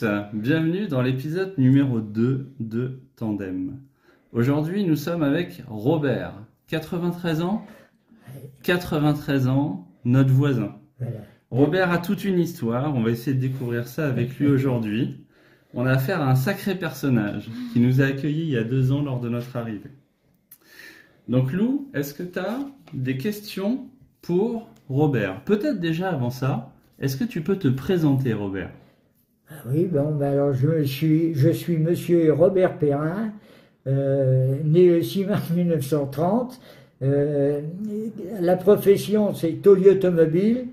Tous, bienvenue dans l'épisode numéro 2 de Tandem. Aujourd'hui, nous sommes avec Robert, 93 ans, 93 ans, notre voisin. Voilà. Robert a toute une histoire, on va essayer de découvrir ça avec lui aujourd'hui. On a affaire à un sacré personnage qui nous a accueillis il y a deux ans lors de notre arrivée. Donc Lou, est-ce que tu as des questions pour Robert? Peut-être déjà avant ça, est-ce que tu peux te présenter Robert? Oui, bon, ben alors je suis, je suis monsieur Robert Perrin, euh, né le 6 mars 1930. Euh, la profession, c'est taulier automobile.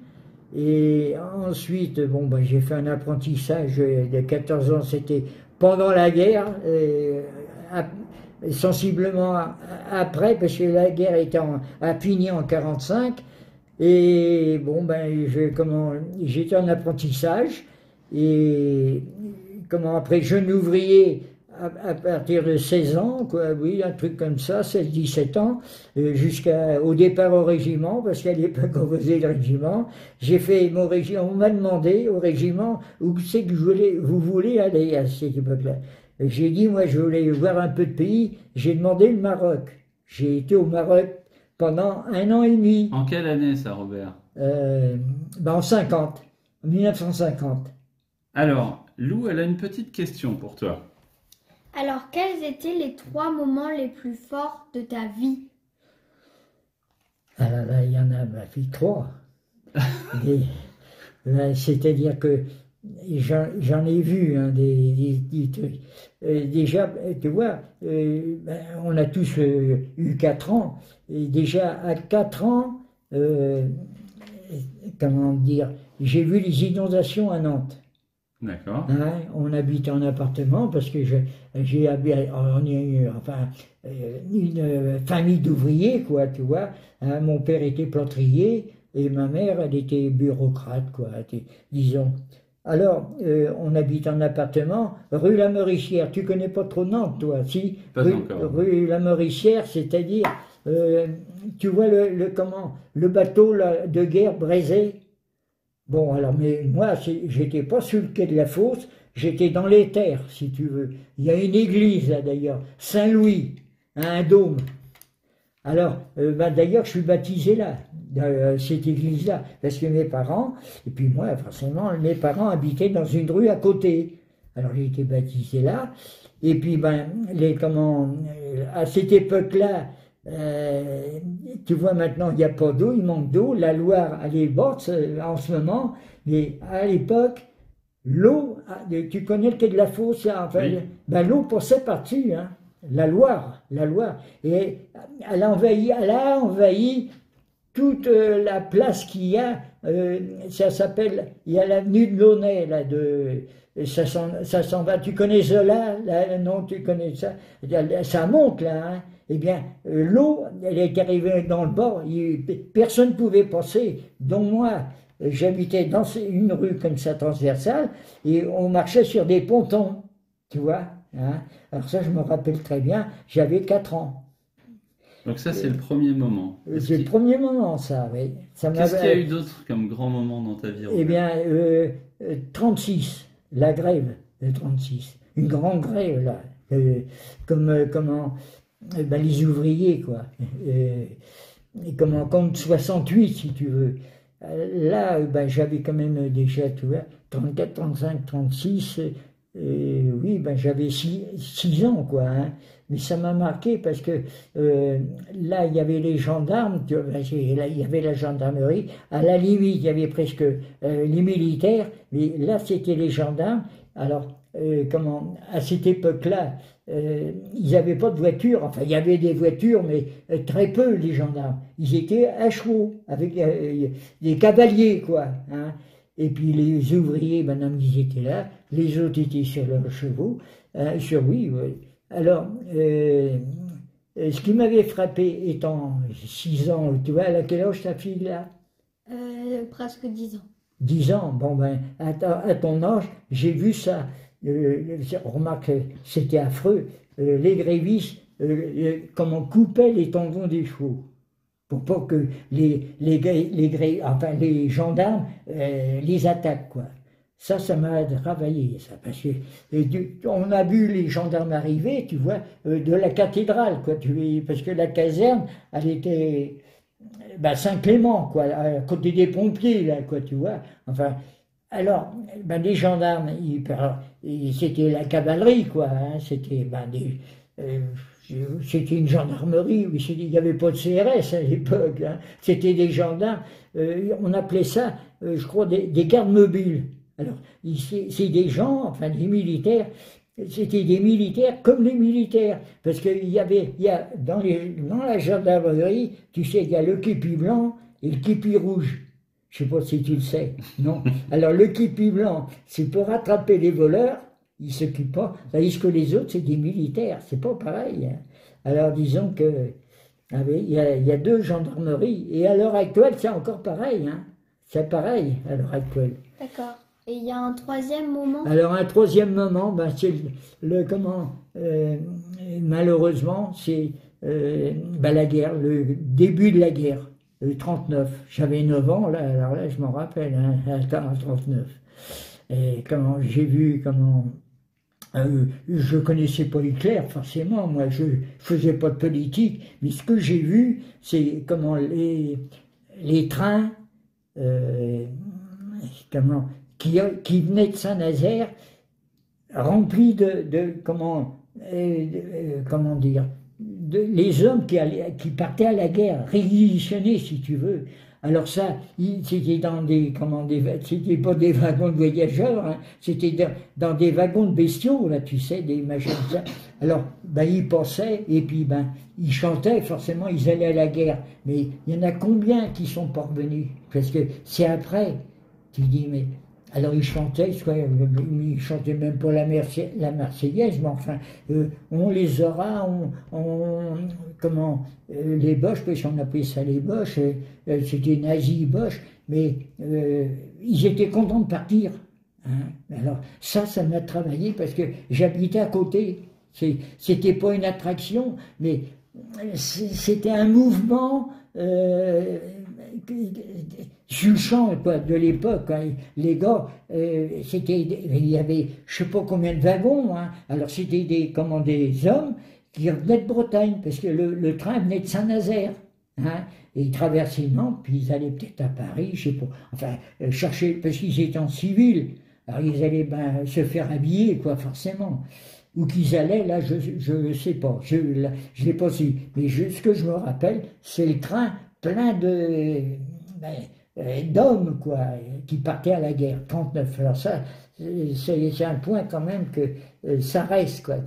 Et ensuite, bon, ben, j'ai fait un apprentissage de 14 ans, c'était pendant la guerre, euh, ap- sensiblement après, parce que la guerre était en, a fini en 45. Et bon, ben, j'étais en apprentissage. Et comment après, jeune ouvrier à, à partir de 16 ans, quoi, oui, un truc comme ça, 16-17 ans, euh, jusqu'au départ au régiment, parce qu'à l'époque on faisait le régiment. J'ai fait mon régiment, on m'a demandé au régiment où c'est que je voulais, vous voulez aller à cette époque-là. J'ai dit, moi je voulais voir un peu de pays, j'ai demandé le Maroc. J'ai été au Maroc pendant un an et demi, En quelle année ça Robert? Euh, ben en 50, en 1950. Alors, Lou, elle a une petite question pour toi. Alors, quels étaient les trois moments les plus forts de ta vie? Ah là là, il y en a, ma fille, trois. C'est-à-dire que j'en ai vu hein, des, des- des trucs. Euh, déjà, tu vois, euh, ben, on a tous euh, eu 4 ans. Et déjà, à 4 ans, euh, comment dire, j'ai vu les inondations à Nantes. D'accord. Hein, on habite en appartement parce que j'ai habi- on est eu, enfin euh, une euh, famille d'ouvriers quoi, tu vois. Hein, mon père était plâtrier et ma mère elle était bureaucrate quoi, disons. Alors euh, on habite en appartement rue La. Tu connais pas trop Nantes toi, si? Pas rue, encore. rue La Meuricière, c'est-à-dire euh, tu vois le, le comment le bateau là, de guerre brisé. Bon, alors, mais moi, j'étais pas sur le quai de la fosse, j'étais dans les terres, si tu veux. Il y a une église, là, d'ailleurs, Saint-Louis, un dôme. Alors, euh, ben, d'ailleurs, je suis baptisé là, dans euh, cette église-là, parce que mes parents, et puis moi, forcément, mes parents habitaient dans une rue à côté. Alors, j'ai été baptisé là, et puis, ben, les, comment, euh, à cette époque-là, euh, tu vois maintenant, il n'y a pas d'eau, il manque d'eau. La Loire, elle est morte euh, en ce moment, mais à l'époque, l'eau, ah, tu connais le quai de la Fosse, là, enfin, Oui. ben, l'eau passait par-dessus, hein. la Loire, la Loire. Et elle a envahi, elle a envahi toute euh, la place qu'il y a, euh, ça s'appelle, il y a l'avenue de Launay, là, de, ça s'en, ça s'en va, tu connais Zola, là, non, tu connais ça, ça monte, là, hein. Eh bien, euh, l'eau, elle est arrivée dans le bord, il- personne ne pouvait passer, dont moi, euh, j'habitais dans une rue comme ça, transversale, et on marchait sur des pontons, tu vois, hein. Alors ça, je me rappelle très bien, j'avais 4 ans. Donc ça, c'est le premier moment. Est-ce C'est le premier moment, ça, oui. Ça Qu'est-ce qu'il y a eu d'autre comme grand moment dans ta vie Eh bien, euh, euh, 36, la grève de 36. Une grande grève, là. euh, comme, euh, comment, euh, ben, les ouvriers, quoi. Euh, et comme en compte 68, si tu veux. Euh, Là, euh, ben, j'avais quand même déjà, tu vois, 34, 35, 36. euh, oui, ben, j'avais 6 ans, quoi. hein. Mais ça m'a marqué parce que là, il y avait les gendarmes, tu vois, là, il y avait la gendarmerie. À la limite, il y avait presque les militaires, mais là, c'était les gendarmes. Alors, comment, à cette époque-là, euh, ils n'avaient pas de voiture. Enfin, il y avait des voitures, mais euh, très peu, les gendarmes. Ils étaient à chevaux, avec euh, des cavaliers, quoi. hein. Et puis les ouvriers, madame, ils étaient là. Les autres étaient sur leurs chevaux. euh, sur oui, oui. Alors, euh, euh, ce qui m'avait frappé étant 6 ans, tu vois, a quel âge ta fille là? Euh, Presque 10 ans. 10 ans, bon ben, à, à ton âge, j'ai vu ça. Euh, remarque, c'était affreux. Euh, les grévistes, euh, euh, comment coupaient les tendons des chevaux. Pour pas que les, les, les, gendarmes euh, les attaquent, quoi. Ça, ça m'a travaillé, ça, parce on a vu les gendarmes arriver, tu vois, euh, de la cathédrale, quoi, tu parce que la caserne, elle était bah, Saint-Clément, quoi, à côté des pompiers, là, quoi, tu vois. Enfin, alors, ben, les gendarmes, c'était la cavalerie, quoi, hein, c'était ben, des. euh, c'était une gendarmerie, oui, il n'y avait pas de CRS à l'époque, hein. c'était des gendarmes, euh, on appelait ça, euh, je crois, des, des gardes mobiles. Alors, c'est des gens, enfin des militaires, c'était des militaires comme les militaires, parce qu'il y avait, il y a, dans, dans la gendarmerie, tu sais, il y a le képi blanc et le képi rouge. Je sais pas si tu le sais, non. Alors le képi blanc, c'est pour attraper les voleurs, ils s'occupent pas, tandis que les autres, c'est des militaires, c'est pas pareil. hein. Alors disons que, ah oui, il y, a, il y a deux gendarmeries, et à l'heure actuelle, c'est encore pareil, hein. C'est pareil à l'heure actuelle. D'accord. Et il y a un troisième moment? Alors un troisième moment, ben, c'est le, le- comment euh, malheureusement c'est euh, ben, la guerre, le début de la guerre, le 39. J'avais 9 ans là, alors là je m'en rappelle, hein, à 39. Et comment j'ai vu comment euh, je connaissais pas Hitler forcément, moi je faisais pas de politique, mais ce que j'ai vu, c'est comment les les trains euh, comment qui, qui venaient de Saint-Nazaire remplis de, de comment euh, euh, comment dire les hommes qui, allaient, qui partaient à la guerre réquisitionnés si tu veux. Alors ça c'était dans des comment des c'était pas des wagons de voyageurs hein, c'était dans, des wagons de bestiaux là tu sais des machins alors ben ils passaient et puis ben ils chantaient forcément ils allaient à la guerre. Mais il y en a combien qui sont pas revenus? Parce que c'est après tu dis mais alors ils euh, ils chantaient même pas la, Marse- la Marseillaise, mais enfin, euh, on les aura, on, comment, euh, les Boches, parce qu'on appelait ça les Boches, euh, c'était nazi Boches, mais ils étaient contents de partir. hein. Alors ça, ça m'a travaillé parce que j'habitais à côté. C'était pas une attraction, mais c'était un mouvement juchant quoi, de l'époque. hein. Les gars, euh, c'était, il y avait je sais pas combien de wagons. hein. Alors c'était des, comment, des hommes qui venaient de Bretagne, parce que le, train venait de Saint-Nazaire. Hein, et ils traversaient Nantes, puis ils allaient peut-être à Paris, je sais pas. Enfin, euh, chercher, parce qu'ils étaient en civil. Alors ils allaient ben, se faire habiller, quoi, forcément. Où qu'ils allaient, là, je ne sais pas. Je ne l'ai pas su. Mais ce que je me rappelle, c'est le train plein de ben, euh, d'hommes, quoi, qui partaient à la guerre, 39. Alors ça, c'est un point quand même que euh, ça reste, quoi.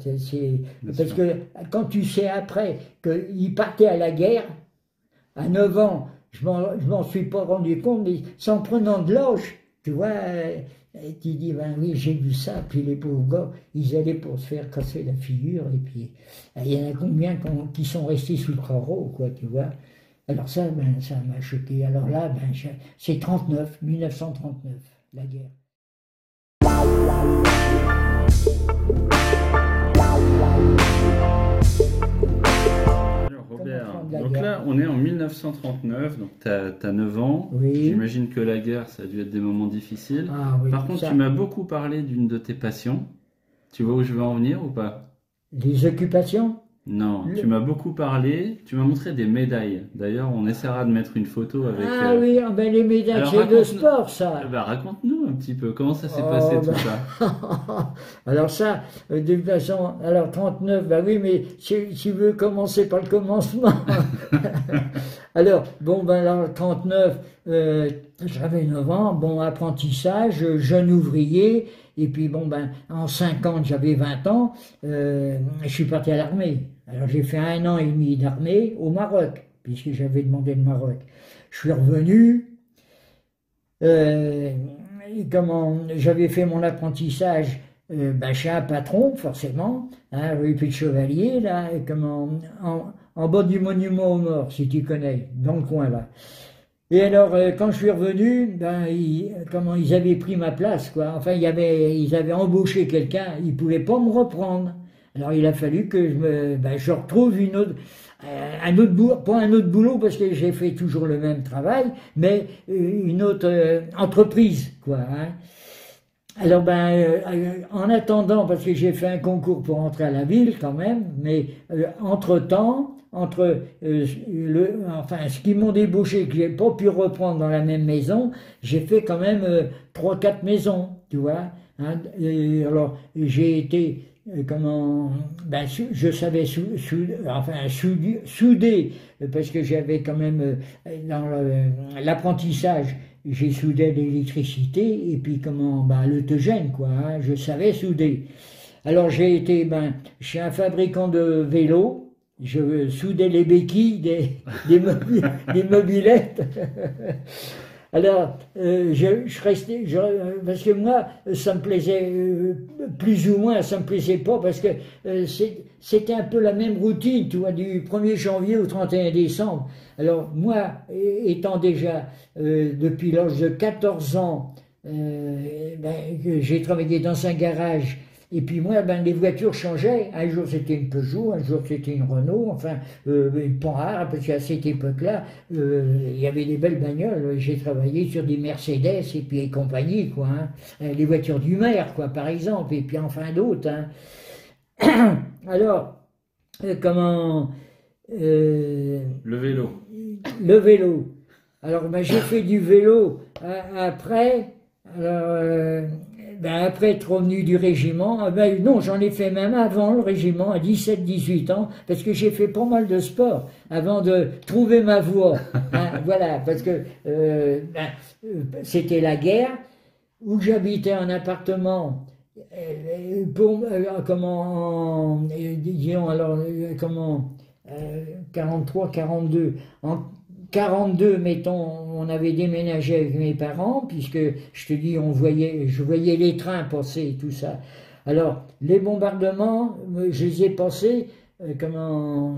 Parce que quand tu sais après qu'ils partaient à la guerre, à 9 ans, je m'en suis pas rendu compte, mais c'est en prenant de l'âge, tu vois, euh, et tu dis, ben oui, j'ai vu ça, puis les pauvres gars, ils allaient pour se faire casser la figure, et puis il y en a combien qui sont restés sous le carreau, quoi, tu vois. Alors ça, ben, ça m'a choqué. Alors là, ben, c'est 39, 1939, la guerre. Alors, Robert, donc guerre là, on est en 1939, donc tu as, 9 ans. Oui. J'imagine que la guerre, ça a dû être des moments difficiles. Ah oui, Par contre, ça, tu m'as beaucoup parlé d'une de tes passions. Tu vois où je veux en venir ou pas? Les occupations? Non, Le- tu m'as beaucoup parlé. Tu m'as montré des médailles. D'ailleurs, on essaiera de mettre une photo avec. Ah euh, oui, ah ben, les médailles, c'est de raconte-nous- sport, ça. ben, Raconte-nous un petit peu comment ça s'est Oh, passé bah. tout ça? alors ça, euh, de toute façon, alors 39, bah oui, mais si tu veux commencer par le commencement. alors, bon, ben alors 39, euh, j'avais 9 ans, bon, apprentissage, jeune ouvrier, et puis bon, ben en 50, j'avais 20 ans, je suis parti à l'armée. Alors j'ai fait un an et demi d'armée au Maroc, puisque j'avais demandé le Maroc. Je suis revenu, euh, comment j'avais fait mon apprentissage euh, ben, chez un patron, forcément, hein, rue de Chevalier, là, comment, en, bas du monument aux morts, si tu connais, dans le coin là. Et alors, euh, quand je suis revenu, ben, ils, comment ils avaient pris ma place, quoi. Enfin, ils avaient embauché quelqu'un, ils pouvaient pas me reprendre. Alors, il a fallu que je me, ben, retrouve une autre, euh, un autre boulot, pas un autre boulot parce que j'ai fait toujours le même travail, mais euh, une autre euh, entreprise, quoi. hein. alors, ben, en attendant, parce que j'ai fait un concours pour entrer à la ville quand même, mais entre euh, le, enfin, ce qui m'ont débauché, que j'ai pas pu reprendre dans la même maison, j'ai fait quand même trois, quatre maisons, tu vois. Hein. alors, j'ai été comment ben, je savais sou, enfin souder parce que j'avais quand même dans l'apprentissage j'ai soudé l'électricité et puis comment ben, l'autogène quoi hein, je savais souder. Alors j'ai été ben chez un fabricant de vélos je soudais les béquilles des, des, des mobilettes Alors, euh, je, restais, parce que moi, ça me plaisait euh, plus ou moins, ça me plaisait pas, parce que euh, c'était un peu la même routine, tu vois, du 1er janvier au 31 décembre. Alors, moi, étant déjà depuis l'âge de 14 ans, ben, j'ai travaillé dans un garage et puis moi, ben, les voitures changeaient. Un jour c'était une Peugeot, un jour c'était une Renault, enfin euh, une Panhard, parce qu'à cette époque-là, euh, il y avait des belles bagnoles. J'ai travaillé sur des Mercedes et puis et compagnie, quoi. Hein. Euh, les voitures du maire, quoi, par exemple, et puis enfin d'autres. Hein. Alors, euh, comment... le vélo. Le vélo. Alors, ben, j'ai fait du vélo après. Alors, ben, après être revenu du régiment, ah ben, non, j'en ai fait même avant le régiment, à 17-18 ans, parce que j'ai fait pas mal de sport avant de trouver ma voie. Hein, voilà, parce que euh, ben, euh, c'était la guerre, où j'habitais en appartement, euh, pour, comment, disons alors, comment, 43, 42, en 42, mettons, on avait déménagé avec mes parents, puisque je te dis, on voyait, je voyais les trains passer et tout ça. Alors, les bombardements, je les ai passés euh, comment,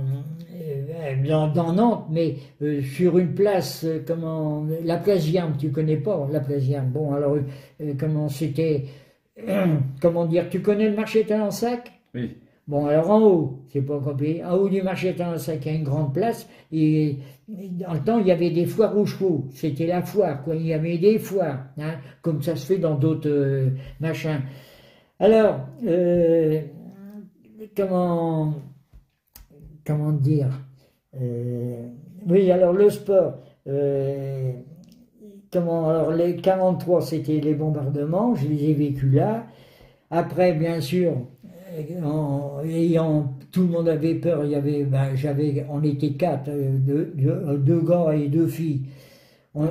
euh, dans, Nantes, mais euh, sur une place, comment, la place Viam, tu connais pas la place Viam. Bon, alors, comment c'était, comment dire, tu connais le marché Talensac? Oui. Bon, alors en haut, c'est pas compliqué. En haut du marché Talensac, il y a une grande place. Et dans le temps, il y avait des foires aux chevaux. C'était la foire, quoi. Il y avait des foires, hein, comme ça se fait dans d'autres euh, machins. Alors, euh, comment, comment dire euh, Oui, alors le sport. comment Alors les 43, c'était les bombardements. Je les ai vécus là. Après, bien sûr, tout le monde avait peur. Il y avait, ben, j'avais, on était quatre, euh, deux, deux, gars et deux filles.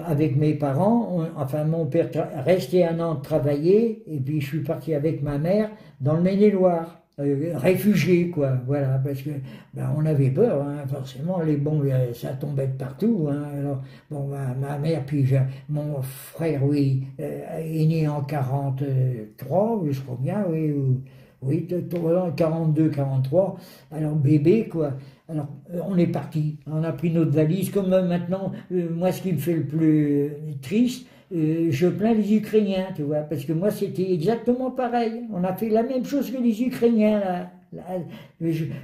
avec mes parents, enfin mon père restait un an travailler et puis je suis parti avec ma mère dans le Maine-et-Loire. Euh, réfugié quoi voilà parce que ben, on avait peur hein, forcément les bombes euh, ça tombait de partout hein, alors bon ma, mère puis mon frère oui est né en 43 je crois bien oui oui, 42, 43. Alors bébé, quoi. Alors euh, on est parti, on a pris notre valise. Comme euh, maintenant, euh, moi ce qui me fait le plus triste, je plains les Ukrainiens, tu vois, parce que moi c'était exactement pareil. On a fait la même chose que les Ukrainiens là.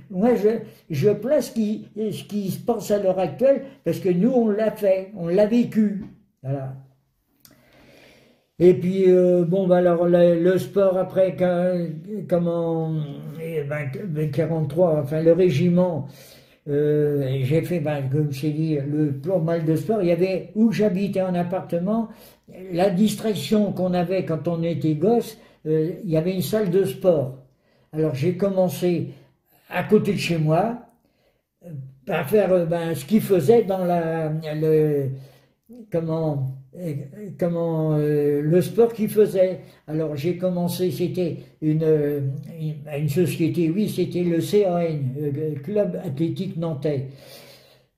moi, je, je plains ce qui, ce qui se passe à l'heure actuelle, parce que nous, on l'a fait, on l'a vécu. Voilà. Et puis, euh, bon, bah alors, le, sport, après, comment, ben, 43, ben, enfin, le régiment, euh, j'ai fait, ben, comme je dit, le plus mal de sport. Il y avait, où j'habitais en appartement, la distraction qu'on avait quand on était gosse, euh, il y avait une salle de sport. Alors, j'ai commencé à côté de chez moi, par faire ben, ce qu'ils faisaient dans la, le, comment, comment euh, le sport qu'il faisait. Alors j'ai commencé, c'était une, une, société, oui, c'était le CAN, euh, Club Athlétique Nantais.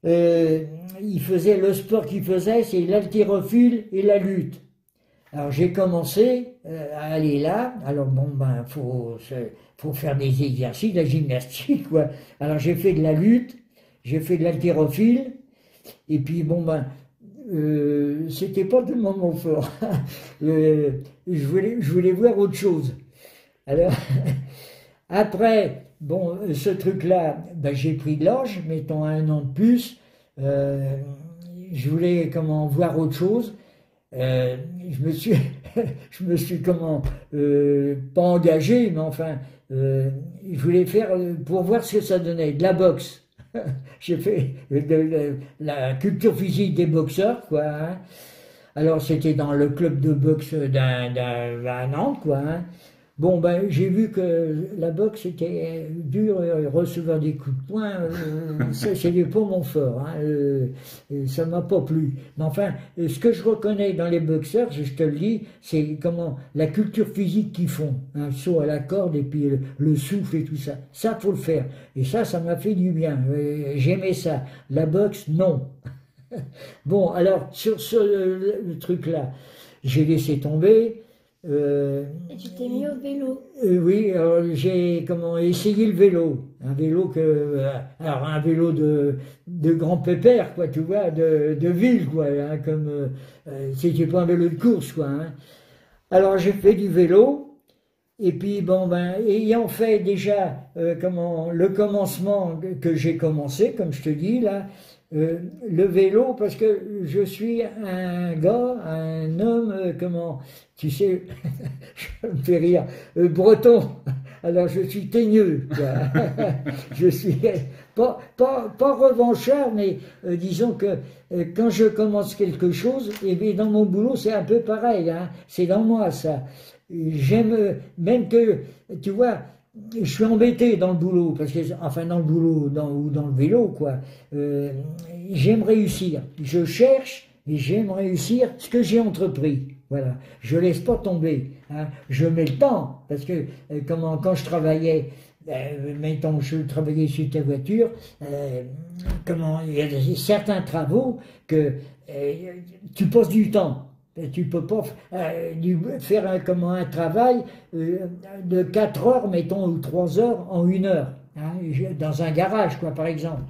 Euh, il faisait le sport qu'il faisait, c'est l'haltérophile et la lutte. Alors j'ai commencé à aller là. Alors bon ben faut faut faire des exercices, de la gymnastique quoi. Alors j'ai fait de la lutte, j'ai fait de l'haltérophile et puis bon ben euh, c'était pas de mon moment fort. je, voulais, je voulais voir autre chose. Alors, après, bon, ce truc-là, ben, j'ai pris de l'âge, mettons un an de plus. Euh, je voulais comment voir autre chose. euh, je me suis, je me suis comment, euh, pas engagé, mais enfin, euh, je voulais faire euh, pour voir ce que ça donnait, de la boxe. J'ai fait la culture physique des boxeurs, quoi. hein. Alors c'était dans le club de boxe d'un Nantes, quoi. hein. Bon, ben j'ai vu que la boxe était dur, euh, recevoir des coups de poing, euh, ça c'était pas mon fort. Hein, euh, ça m'a pas plu. Mais enfin, euh, ce que je reconnais dans les boxeurs, je te le dis, c'est comment la culture physique qu'ils font, un saut à la corde et puis le, le souffle et tout ça. Ça faut le faire. Et ça, ça m'a fait du bien. Euh, J'aimais ça. La boxe, non. Bon, alors sur ce le- le truc-là, j'ai laissé tomber. Euh, Et tu t'es mis au vélo. euh, oui, j'ai comment essayé le vélo, un vélo que euh, alors un vélo de de grand pépère quoi, tu vois, de, de ville quoi, hein, comme euh, c'était pas un vélo de course quoi. hein. Alors j'ai fait du vélo et puis bon ben ayant fait déjà euh, comment le commencement que- que j'ai commencé comme je te dis là. Euh, le vélo parce que je suis un gars, un homme, euh, comment, tu sais, je me fais rire, euh, breton. Alors je suis teigneux, je suis pas, pas, pas revanchard, mais disons que quand je commence quelque chose, et bien dans mon boulot c'est un peu pareil, hein. c'est dans moi ça. J'aime, même que, tu vois, je suis embêté dans le boulot, parce que, enfin dans le boulot ou dans le vélo, quoi. Euh, j'aime réussir. Je cherche et j'aime réussir ce que j'ai entrepris. Voilà. Je laisse pas tomber. hein. Je mets le temps, parce que euh, quand je travaillais, euh, maintenant je travaillais sur ta voiture, euh, comment, il y a certains travaux que tu passes du temps. Tu peux pas euh, faire un, comment, un travail euh, de 4 heures, mettons, ou 3 heures en une heure, hein, dans un garage, quoi, par exemple.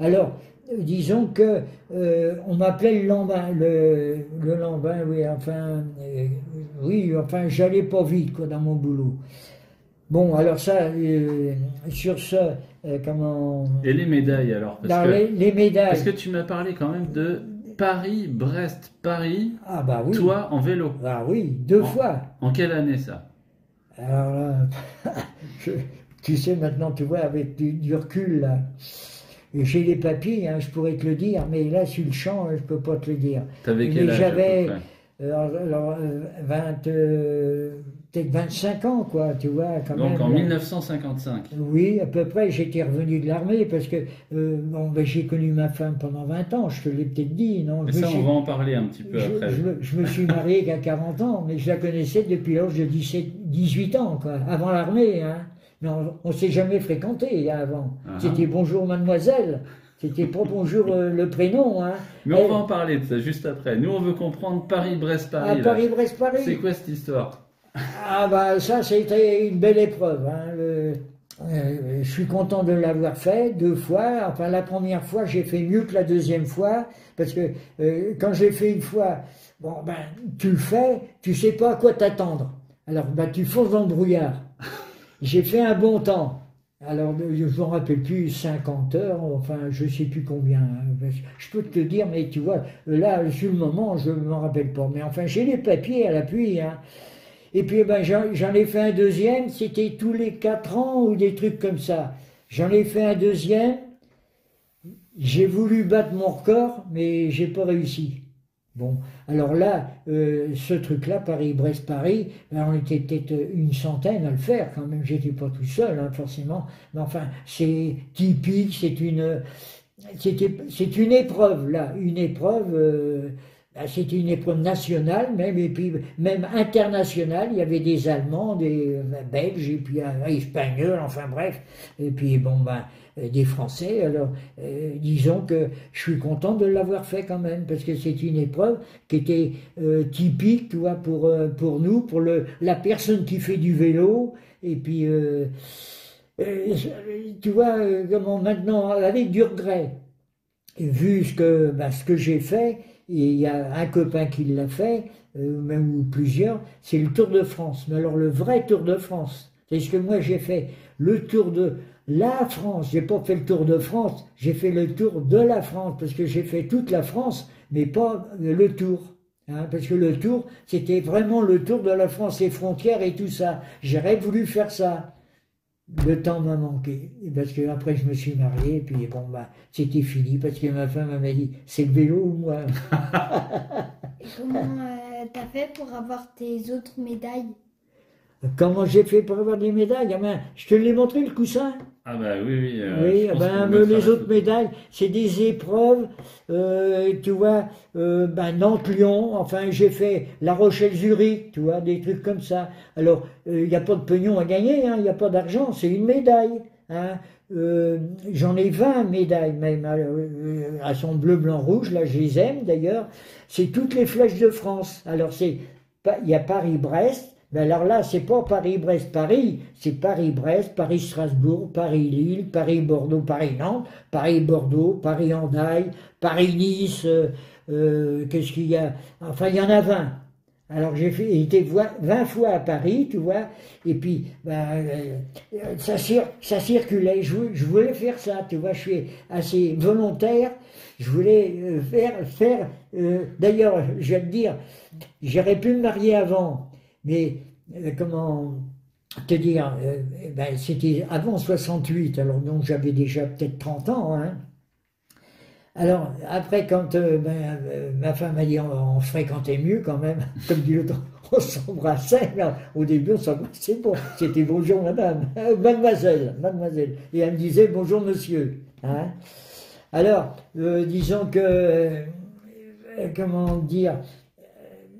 Alors, euh, disons que euh, on m'appelait le lambin, le, le lambin, oui, enfin, euh, oui, enfin, j'allais pas vite, quoi, dans mon boulot. Bon, alors ça, euh, sur ce, euh, comment... Et les médailles alors parce que, les, les médailles. parce que tu m'as parlé quand même de Paris, Brest, Paris, Ah bah oui. toi en vélo. Ah oui, deux fois. En quelle année ça? Alors là, je- tu sais maintenant, tu vois, avec du, du recul là, j'ai les papiers, hein, je pourrais te le dire, mais là sur le champ, je peux pas te le dire. T'avais quel âge j'avais- près? Alors, alors, euh, 20, euh, peut-être 25 ans, quoi, tu vois, quand Donc même. en là. 1955. Oui, à peu près, j'étais revenu de l'armée parce que euh, bon, ben, j'ai connu ma femme pendant 20 ans, je te l'ai peut-être dit, non? Mais je ça, suis- on va en parler un petit peu je, après. je me- je me suis marié qu'à 40 ans, mais je la connaissais depuis l'âge de 17, 18 ans, quoi, avant l'armée. Hein. Mais on ne s'est jamais fréquenté avant. Ah. C'était bonjour mademoiselle. C'était pas bonjour euh, le prénom. Hein. Mais on Elle- va en parler de ça juste après. Nous, on veut comprendre Paris, Brest, À Paris. là. Paris, Brest, Paris. C'est quoi cette histoire? Ah bah ça, c'était une belle épreuve. hein. Euh, je suis content de l'avoir fait deux fois. Enfin, la première fois, j'ai fait mieux que la deuxième fois. Parce que euh, quand j'ai fait une fois, ben, tu le fais, tu sais pas à quoi t'attendre. Alors, ben, tu fonces dans le brouillard. J'ai fait un bon temps. Alors, je ne me rappelle plus, 50 heures, enfin, je sais plus combien. hein. Je peux te le dire, mais tu vois, là, sur le moment, je ne m'en rappelle pas. Mais enfin, j'ai les papiers à l'appui. Hein. Et puis, ben, j'en ai fait un deuxième, c'était tous les quatre ans ou des trucs comme ça. J'en ai fait un deuxième. J'ai voulu battre mon record, mais j'ai pas réussi. Bon, alors là, euh, ce truc-là, Paris-Brest-Paris, ben, on était peut-être une centaine à le faire quand même. J'étais pas tout seul, hein, forcément. Mais enfin, c'est typique, c'est une, c'est une épreuve là, une épreuve. euh, c'était une épreuve nationale même et puis même internationale. Il y avait des Allemands, des euh, Belges et puis un Espagnols, enfin bref. Et puis bon ben des Français. Alors euh, disons que je suis content de l'avoir fait quand même parce que c'est une épreuve qui était typique, tu vois, pour pour nous, pour le la personne qui fait du vélo et puis. tu vois, comment maintenant, avec du regret, et vu ce que, ben, ce que j'ai fait, il y a un copain qui l'a fait, euh, même ou plusieurs, c'est le Tour de France. Mais alors le vrai Tour de France, c'est ce que moi j'ai fait, le Tour de la France. J'ai pas fait le Tour de France, j'ai fait le Tour de la France parce que j'ai fait toute la France, mais pas le Tour. Hein, parce que le tour, c'était vraiment le tour de la France et frontières et tout ça. J'aurais voulu faire ça. Le temps m'a manqué. Parce que après je me suis marié, et puis bon, bah, c'était fini, parce que ma femme m'a dit, c'est le vélo ou moi. Et comment euh, t'as fait pour avoir tes autres médailles? Comment j'ai fait pour avoir des médailles? Ah ben, Je te l'ai montré le coussin Ah bah oui, oui. euh, Oui, ben, les autres médailles, c'est des épreuves, euh, tu vois, euh, ben, Nantes-Lyon, enfin j'ai fait La Rochelle-Zurich, tu vois, des trucs comme ça. Alors, il n'y a pas de pognon à gagner, il n'y a pas d'argent, c'est une médaille. Hein. J'en ai 20 médailles même, à son bleu, blanc, rouge, là je les aime d'ailleurs. C'est toutes les flèches de France. Alors c'est, il y a Paris-Brest, mais alors là, c'est pas Paris-Brest-Paris, c'est Paris-Brest, Paris-Strasbourg, Paris-Lille, Paris-Bordeaux, Paris-Nantes, Paris-Bordeaux, Paris-Hendaye, Paris-Nice, euh, euh, qu'est-ce qu'il y a? Enfin, il y en a 20. Alors j'ai été voi- 20 fois à Paris, tu vois, et puis ben, euh, ça, cir- circulait, je, je voulais faire ça, tu vois, je suis assez volontaire, je voulais faire, faire d'ailleurs, je vais te dire, j'aurais pu me marier avant, mais euh, comment te dire, euh, ben, c'était avant 68, alors donc j'avais déjà peut-être 30 ans. Hein. Alors après, quand euh, ben, ma femme a dit on, fréquentait mieux quand même, comme dit l'autre, on s'embrassait. Au début, on s'embrassait pas. C'était bonjour madame, mademoiselle, mademoiselle. Et elle me disait bonjour monsieur. Hein. Alors, disons que, comment dire,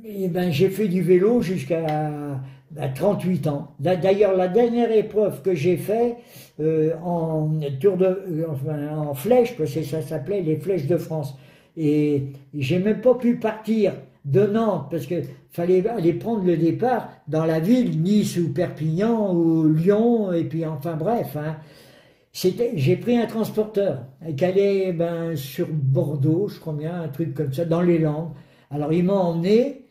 eh ben, j'ai fait du vélo jusqu'à ben, 38 ans. D'a- D'ailleurs, la dernière épreuve que j'ai fait euh, en tour de, euh, enfin, en flèche, parce que ça s'appelait les flèches de France. Et j'ai même pas pu partir de Nantes parce que fallait aller prendre le départ dans la ville, Nice ou Perpignan ou Lyon, et puis enfin bref. Hein. J'ai pris un transporteur qui allait ben, sur Bordeaux, je crois bien, un truc comme ça, dans les Landes. Alors il m'a emmené.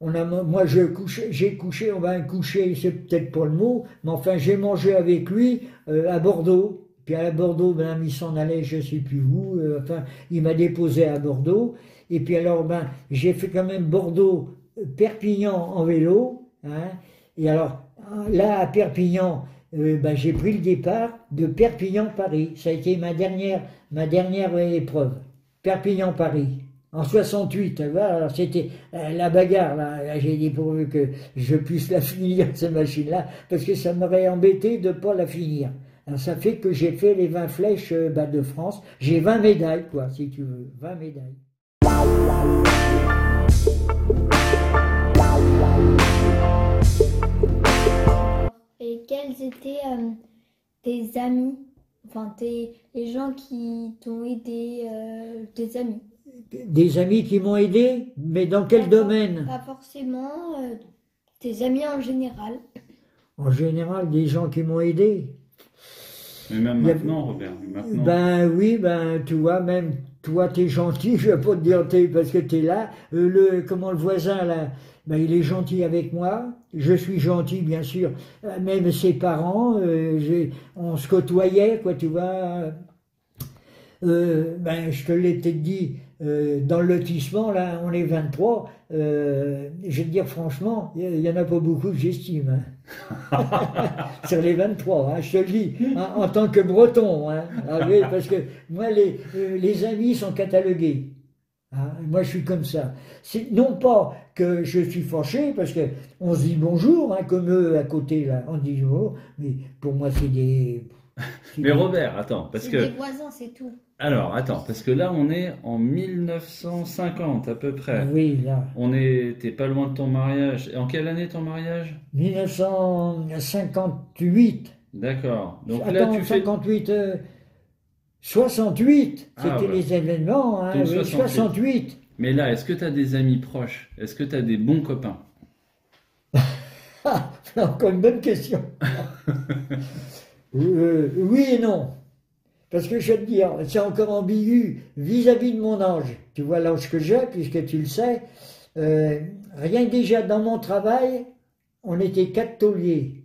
On a, moi, j'ai couché, on va coucher, c'est peut-être pas le mot, mais enfin, j'ai mangé avec lui euh, à Bordeaux. Puis à Bordeaux, ben, il s'en allait, je sais plus où. euh, enfin, il m'a déposé à Bordeaux. Et puis alors, ben, j'ai fait quand même Bordeaux, euh, Perpignan en vélo. Hein, et alors, là, à Perpignan, ben, j'ai pris le départ de Perpignan-Paris. Ça a été ma dernière, ma dernière épreuve. Perpignan-Paris. En 68, tu vois, alors c'était euh, la bagarre, là, j'ai dit pourvu que je puisse la finir, cette machine-là, parce que ça m'aurait embêté de ne pas la finir. Alors ça fait que j'ai fait les 20 flèches bah, de France. J'ai 20 médailles, quoi, si tu veux, 20 médailles. Et quels étaient euh, tes amis? Enfin, tes, les gens qui t'ont aidé, euh, tes amis? Des amis qui m'ont aidé, mais dans quel domaine? Pas forcément euh, tes amis en général. En général, des gens qui m'ont aidé. Mais même a- maintenant, Robert, maintenant. Ben oui, ben tu vois, même toi t'es gentil, je vais pas te dire t'es parce que t'es là. Euh, le comment le voisin là, ben il est gentil avec moi. Je suis gentil bien sûr. Euh, Même ses parents, euh, on se côtoyait quoi, tu vois. Euh, ben je te l'ai peut-être dit. Euh, dans le lotissement, là, on est 23. euh, je vais te dire franchement, il y en a pas beaucoup que j'estime. hein. Sur les 23, hein, je te le dis, hein, en tant que breton. Hein, Ah oui, parce que moi, les, euh, les amis sont catalogués. Moi, je suis comme ça. C'est non pas que je suis fâché, parce que on se dit bonjour, comme eux à côté, là, on dit bonjour, mais pour moi, c'est des. Mais Robert, attends, parce C'est que. des voisins, c'est tout. Alors, attends, parce que là, on est en 1950 à peu près. Oui, là. On est, t'es pas loin de ton mariage. Et en quelle année ton mariage? 1958. D'accord. Donc là, Attends, tu fais. 58. euh, 68, c'était Ah, ouais. les événements, hein, T'es oui, 68. 68. Mais là, est-ce que tu as des amis proches? Est-ce que tu as des bons copains? Ah, c'est encore une bonne question. Euh, oui et non. Parce que je vais te dire, c'est encore ambigu vis-à-vis de mon âge. Tu vois l'âge que j'ai, puisque tu le sais. euh, rien déjà dans mon travail, on était quatre tauliers,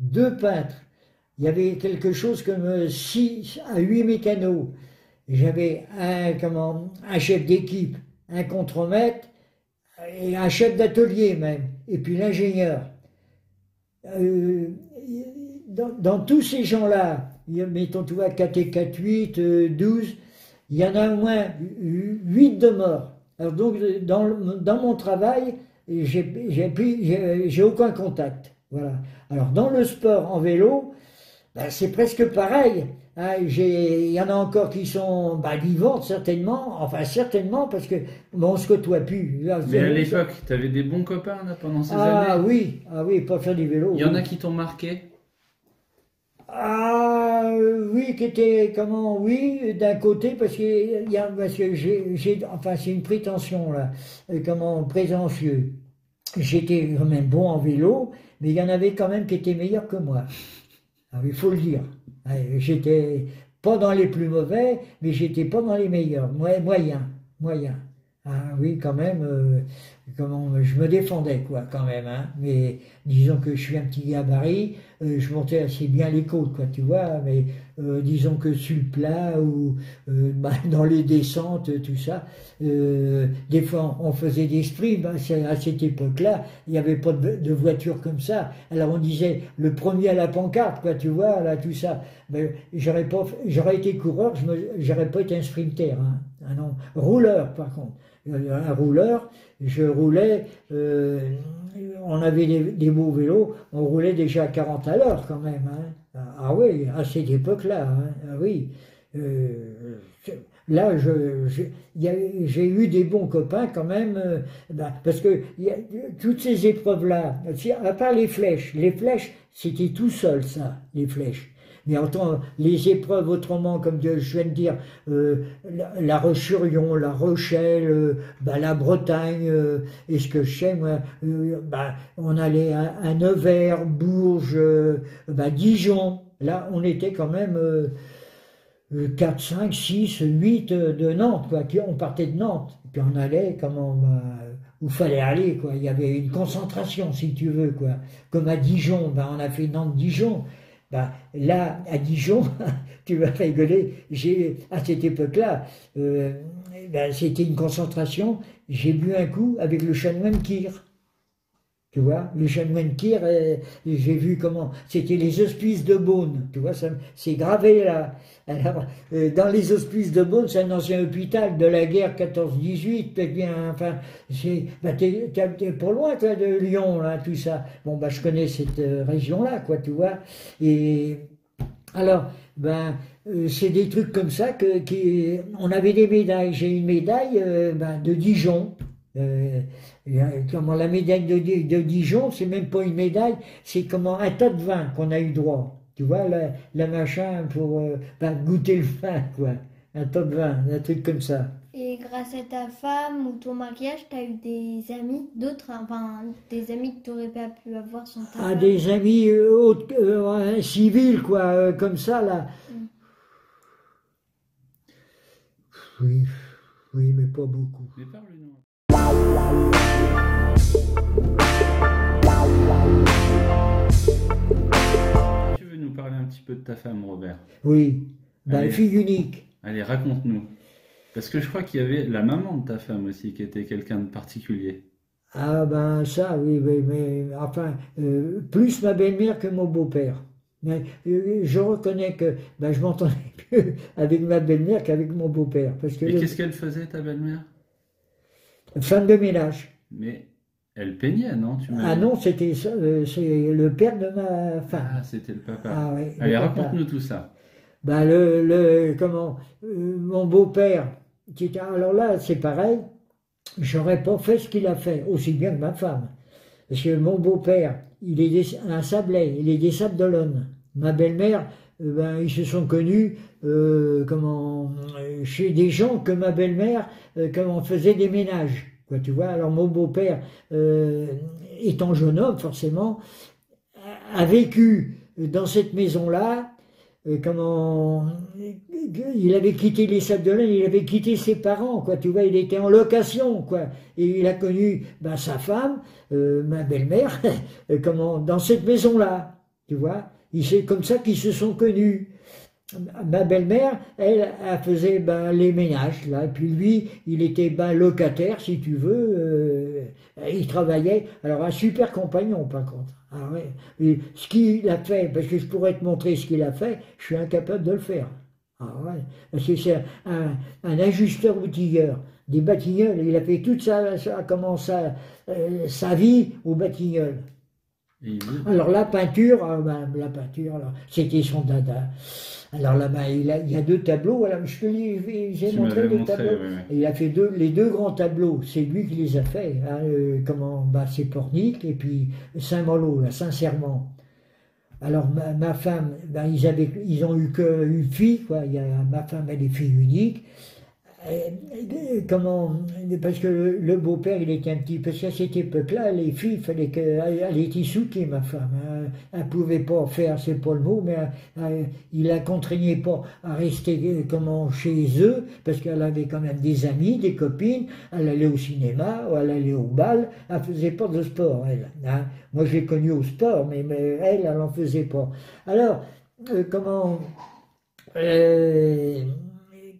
deux peintres. Il y avait quelque chose comme 6 à 8 mécanos. J'avais un, comment, un chef d'équipe, un contremaître, et un chef d'atelier même, et puis l'ingénieur. Euh, dans, dans tous ces gens-là, mettons, tu vois, 4 et 4, 8, euh, 12, il y en a au moins 8 de morts. Alors donc, dans, le- dans mon travail, j'ai aucun contact. Voilà. Alors dans le sport en vélo, ben, c'est presque pareil. hein. Il y en a encore qui sont ben, vivantes certainement, enfin certainement parce que bon, on se côtoie plus. Là, Mais à l'époque, t'avais des bons copains là pendant ces ah années oui, ah oui, pas faire du vélo. Il y en a qui t'ont marqué? Ah oui, qui était comment oui d'un côté parce que j'ai enfin c'est une prétention là euh, comment prétentieux. J'étais quand même bon en vélo, mais il y en avait quand même qui étaient meilleurs que moi. Ah il faut le dire. J'étais pas dans les plus mauvais, mais j'étais pas dans les meilleurs. Moyen, moyen. Ah oui, quand même, euh, comment, je me défendais, quoi, quand même. Hein. Mais disons que je suis un petit gabarit, euh, je montais assez bien les côtes, quoi, tu vois. Mais euh, disons que sur le plat ou bah, dans les descentes, tout ça, des fois on faisait des sprints. hein, à cette époque-là, il n'y avait pas de, de voiture comme ça. Alors on disait le premier à la pancarte, quoi, tu vois, là, tout ça. Mais j'aurais pas, j'aurais été coureur, je pas été un sprinter, hein. Ah non, rouleur par contre. Un rouleur, je roulais, euh, on avait des, beaux vélos, on roulait déjà à 40 à l'heure quand même. hein. Ah oui, à cette époque-là, hein. ah oui. Euh, là, j'ai eu des bons copains quand même, euh, ben, parce que toutes ces épreuves-là, à part les flèches, les flèches, c'était tout seul ça, les flèches. Mais en tant les épreuves autrement, comme je viens de dire, euh, la, la la Rochelle, euh, ben, la Bretagne, euh, et ce que je sais, moi, euh, ben, on allait à, Nevers, Bourges, ben, Dijon. Là, on était quand même euh, euh, 4, 5, 6, 8 euh, de Nantes, quoi. On partait de Nantes, puis on allait, comment, ben, où fallait aller, quoi. Il y avait une concentration, si tu veux, quoi. Comme à Dijon, ben, on a fait Nantes-Dijon. Ben, là, à Dijon, tu vas rigoler, j'ai, à cette époque-là, euh, ben, c'était une concentration, j'ai bu un coup avec le chanoine Kir. Tu vois, le chanoine Kir, euh, j'ai vu comment, c'était les hospices de Beaune, tu vois, c'est gravé là. Alors, euh, dans les hospices de Beaune, c'est un ancien hôpital de la guerre 14-18, peut-être bien, enfin, c'est, ben, t'es, pas loin, toi, de Lyon, là, tout ça. Bon, ben, je connais cette euh, région-là, quoi, tu vois. Et alors, ben, c'est des trucs comme ça que, on avait des médailles. J'ai une médaille ben, de Dijon. Euh, euh, comment la médaille de, de Dijon, c'est même pas une médaille, c'est comment un tas de vin qu'on a eu droit. Tu vois, la, la machin pour euh, ben, goûter le vin, quoi. Un tas de vin, un truc comme ça. Et grâce à ta femme ou ton mariage, t'as eu des amis, d'autres, hein, enfin des amis que t'aurais pas pu avoir sans ta Ah, femme? des amis euh, autres, euh, civils, quoi, euh, comme ça, là. Oui, oui, mais pas beaucoup. Mais. Parler un petit peu de ta femme, Robert Oui, ben, Allez. fille unique. Allez, raconte-nous. Parce que je crois qu'il y avait la maman de ta femme aussi qui était quelqu'un de particulier. Ah ben ça, oui, oui, mais enfin, euh, plus ma belle-mère que mon beau-père. Mais euh, je reconnais que ben, je m'entendais mieux avec ma belle-mère qu'avec mon beau-père. Parce que Et le- qu'est-ce qu'elle faisait, ta belle-mère? Femme de ménage. Mais elle peignait, non? Tu Ah non, c'était euh, c'est le père de ma femme. Ah, c'était le papa. Ah, oui, le Allez, raconte-nous tout ça. Ben le, le comment euh, mon beau-père qui était alors là c'est pareil j'aurais pas fait ce qu'il a fait aussi bien que ma femme parce que mon beau-père il est des, un Sablé il est des Sables d'Olonne ma belle-mère euh, ben ils se sont connus comment chez des gens que ma belle-mère comment faisait des ménages tu alors mon beau-père euh, étant jeune homme forcément a- vécu dans cette maison-là euh, comment il avait quitté les Sables d'Olonne, il avait quitté ses parents, quoi. Tu vois, il était en location, quoi. Et il a connu ben, sa femme, euh, ma belle-mère, comment dans cette maison-là, tu vois. C'est comme ça qu'ils se sont connus. Ma belle-mère, elle, elle faisait ben, les ménages, là. Et puis lui, il était ben, locataire, si tu veux. euh, il travaillait. Alors, un super compagnon, par contre. Et ce qu'il a fait, parce que je pourrais te montrer ce qu'il a fait, je suis incapable de le faire. Ah ouais. Parce que c'est un, un ajusteur outilleur des Batignolles. Il a fait toute sa, sa, comment, sa, euh, sa vie au Batignolles. Alors la peinture, ah ben, la peinture, c'était son dada. Alors là-bas, il, y a deux tableaux. Alors, je te l'ai- j'ai montré les tableaux. il a fait deux, les deux grands tableaux. C'est lui qui les a faits. hein, euh, comment, bah, c'est Pornic et puis Saint-Malo, là, sincèrement. Alors ma, ma femme, ben, ils, avaient, ils ont eu que une fille, quoi. Il y a, ma femme, elle est fille unique. Euh, euh, comment Parce que le, beau-père, il était un petit. Parce qu'à cette époque-là, les filles, il fallait qu'elle elle était soutée, ma femme. hein. Elle pouvait pas faire, c'est pas le mot, mais euh, il la contraignait pas à rester euh, comment, chez eux, parce qu'elle avait quand même des amis, des copines. Elle allait au cinéma, elle allait au bal. Elle faisait pas de sport, elle. hein. Moi, je l'ai connue au sport, mais, mais elle, elle en faisait pas. Alors, euh, comment. euh,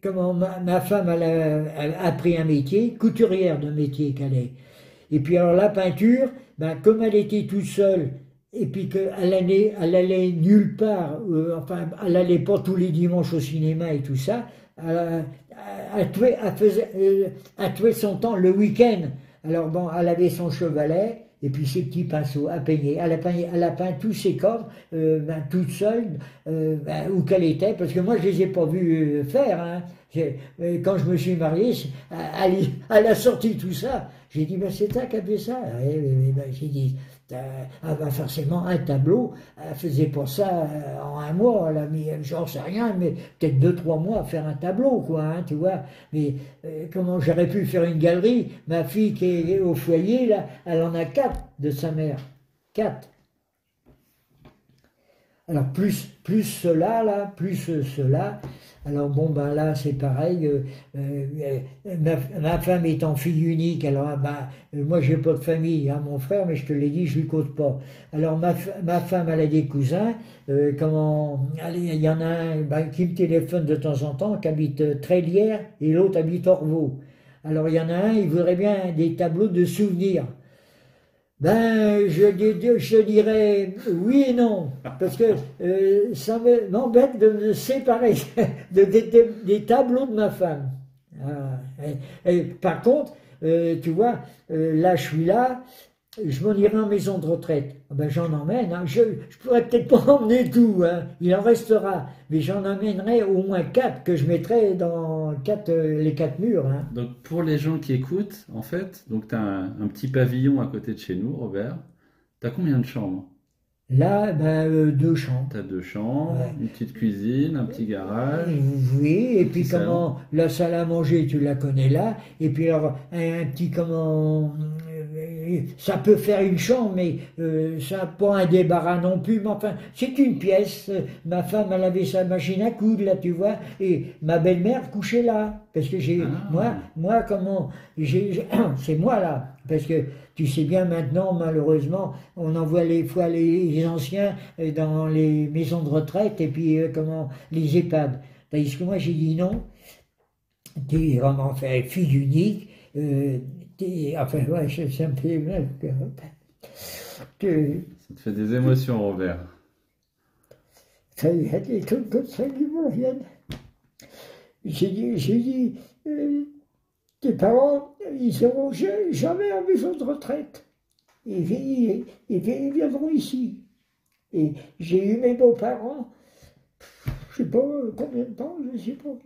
comment ma, femme a, elle a appris un métier, couturière de métier qu'elle est. Et puis alors la peinture, ben, comme elle était toute seule, et puis qu'elle allait, elle nulle part, euh, enfin elle allait pas tous les dimanches au cinéma et tout ça, elle, a- elle tuait, elle faisait, euh, tuait son temps le week-end. Alors bon, elle avait son chevalet, et puis ses petits pinceaux à peigner. Elle a peint, elle a peint tous ses corps, euh, ben, toute seule, euh, ben, où qu'elle était, parce que moi je les ai pas vus euh, faire. hein. Euh, Quand je me suis marié, c'est- elle, elle a sorti tout ça. J'ai dit, ben, c'est qui as fait ça? Eh, ben, J'ai dit, ah, ben, forcément, un tableau, elle faisait pas ça euh, en un mois. Elle a mis, j'en sais rien, mais peut-être deux, trois mois à faire un tableau, quoi, hein, tu vois. Mais euh, comment j'aurais pu faire une galerie? Ma fille qui est au foyer, là, elle en a quatre de sa mère. Quatre. Alors plus, plus cela, là, plus cela. Alors bon, ben là, c'est pareil. euh, euh, ma, femme étant fille unique, alors ah, ben, euh, moi, j'ai pas de famille, hein, mon frère, mais je te l'ai dit, je lui cause pas. Alors ma, ma femme, elle a des cousins. comment allez, Il y en a un ben, qui me téléphone de temps en temps, qui habite Trélière, et l'autre habite Orvaux. Alors il y en a un, il voudrait bien des tableaux de souvenirs. Ben, je, je dirais oui et non, parce que euh, ça me- m'embête de me séparer de, des- tableaux de ma femme. Ah, et par contre, euh, tu vois, euh, là je suis là, je m'en irai en maison de retraite. Ah Ben, j'en emmène, hein. je, je pourrais peut-être pas emmener tout, hein. il en restera, mais j'en emmènerai au moins quatre que je mettrai dans quatre, euh, les quatre murs. Hein. Donc pour les gens qui écoutent, en fait, donc tu as un, un petit pavillon à côté de chez nous, Robert. Tu as combien de chambres? Là, ben, euh, deux chambres. Tu as deux chambres, Ouais. une petite cuisine, un petit garage. Oui, et puis comment la salle à manger, tu la connais là, et puis alors un, un petit comment ça peut faire une chambre, mais euh, ça n'a pas un débarras non plus, mais enfin c'est une pièce. Ma femme elle avait sa machine à coudre là, tu vois, et ma belle-mère couchait là, parce que j'ai Ah. moi moi comment j'ai c'est moi là, parce que tu sais bien maintenant malheureusement on envoie les fois les, anciens euh, dans les maisons de retraite et puis euh, comment les EHPAD. Tandis que moi j'ai dit non, tu es vraiment fait fille unique, euh, t'es- enfin ouais, ça, ça me fait mal. que- que Ça te fait des émotions, Robert. ça y a des trucs comme ça qui me reviennent. J'ai dit, j'ai dit, euh, tes parents, ils seront ja- jamais en maison de retraite. Ils, vi- ils vi- ils viendront ici. Et j'ai eu mes beaux-parents, je sais pas euh, combien de temps, je sais pas.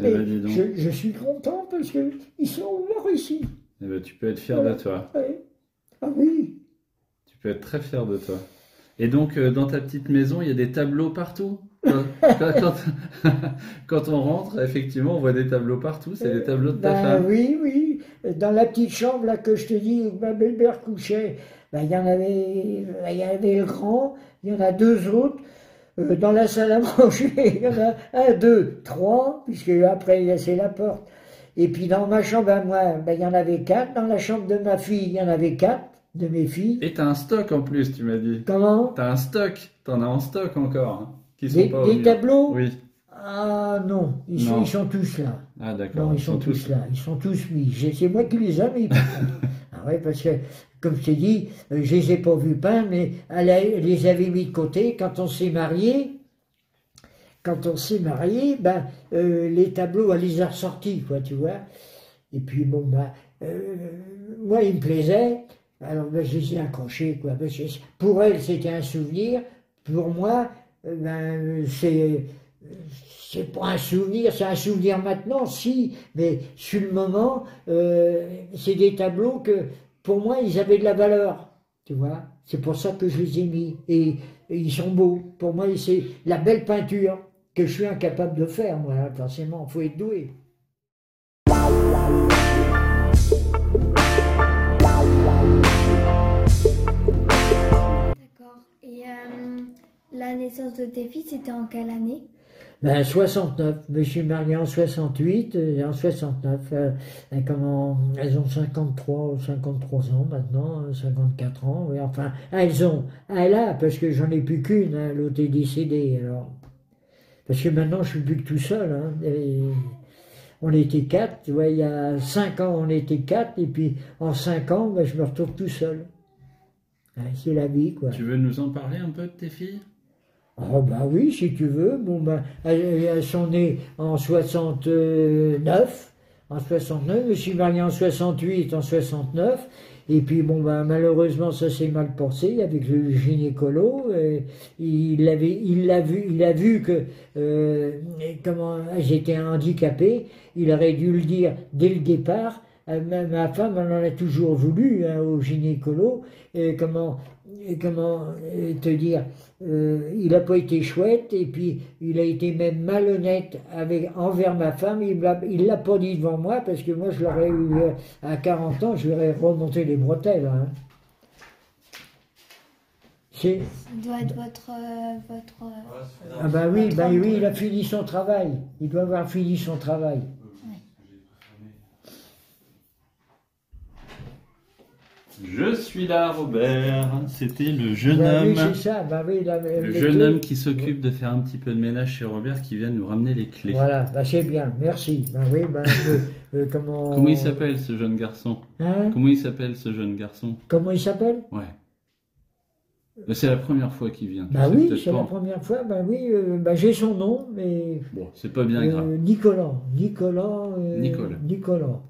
Eh ben, je, je suis content parce qu'ils sont morts ici. Eh ben, tu peux être fier de toi. Ouais. Ah oui, Tu peux être très fier de toi. Et donc, euh, dans ta petite maison, il y a des tableaux partout. Quand, quand- quand- quand on rentre, effectivement, on voit des tableaux partout. C'est des tableaux de ta Ben femme. oui, oui. Dans la petite chambre là que je te dis où ma belle-mère couchait, ben, il y en avait, ben, il y en avait le grand, il y en a deux autres. Euh, dans la salle à manger, il y en a un, deux, trois, puisque après c'est la porte. Et puis dans ma chambre à moi, ben, il y en avait quatre. Dans la chambre de ma fille, il y en avait quatre, de mes filles. Et t'as un stock en plus, tu m'as dit. Comment? T'as un stock. T'en as en stock encore. hein. qui sont Des, pas des tableaux? Oui. Ah non, ils sont, ils sont tous là. Ah d'accord. Non, ils sont tous là. Ils sont tous mis. C'est moi qui les ai mis. ah parce que, comme je t'ai dit, euh, je les ai pas vus peindre, mais elle, les avait mis de côté. Quand on s'est mariés, quand on s'est mariés, ben, euh, les tableaux, elle les a ressortis, quoi, tu vois. Et puis, bon, ben, euh, moi, il me plaisait. Alors, ben, je les ai accrochés, quoi. pour elle, c'était un souvenir. Pour moi, ben, c'est c'est pas un souvenir, c'est un souvenir maintenant, si, mais sur le moment, euh, c'est des tableaux que, pour moi, ils avaient de la valeur, tu vois. C'est pour ça que je les ai mis. Et, ils sont beaux. Pour moi, c'est la belle peinture que je suis incapable de faire, moi, hein, forcément. Il faut être doué. D'accord. Et euh, la naissance de tes filles, c'était en quelle année? Ben, 69, je me suis marié en 68, euh, en 69, euh, et comment, elles ont 53 ou 53 ans maintenant, euh, 54 ans, oui, enfin, elles ont, elle a, parce que j'en ai plus qu'une, hein, l'autre est décédée, alors, parce que maintenant je suis plus que tout seul, hein, et on était quatre, tu vois, il y a 5 ans on était quatre, et puis en 5 ans, ben, je me retrouve tout seul. Ouais, C'est la vie, quoi. Tu veux nous en parler un peu de tes filles? Oh bah oui, si tu veux. Bon bah, elles, sont nées en 69, en 69. Je suis marié en 68, en 69. Et puis bon bah malheureusement ça s'est mal passé avec le gynécolo. Il avait, il l'a vu, il a vu que euh, comment j'étais handicapé. Il aurait dû le dire dès le départ. Euh, Ma, ma femme, elle en a toujours voulu hein, au gynécolo. Et comment, comment euh, te dire euh, Il n'a pas été chouette et puis il a été même malhonnête avec, envers ma femme. Il ne l'a pas dit devant moi parce que moi je l'aurais eu euh, à 40 ans, je lui aurais remonté les bretelles. hein. C'est- Ça doit être votre. euh, votre euh, Ah bah oui, bah oui, il a fini son travail. Il doit avoir fini son travail. Je suis là, Robert. C'était le jeune Bah oui, homme. c'est ça. Bah oui, la- Le jeune clés. homme qui s'occupe de faire un petit peu de ménage chez Robert qui vient nous ramener les clés. Voilà, bah c'est bien, merci. Bah oui, bah, euh, euh, comment... Comment il s'appelle ce jeune garçon? Hein? Comment il s'appelle ce jeune garçon? Comment il s'appelle? Ouais. C'est la première fois qu'il vient. Bah oui, c'est la première fois. Bah oui, euh, bah j'ai son nom, mais Bon, c'est pas bien euh, grave. Nicolas, Nicolas, euh, Nicolas. Nicolas.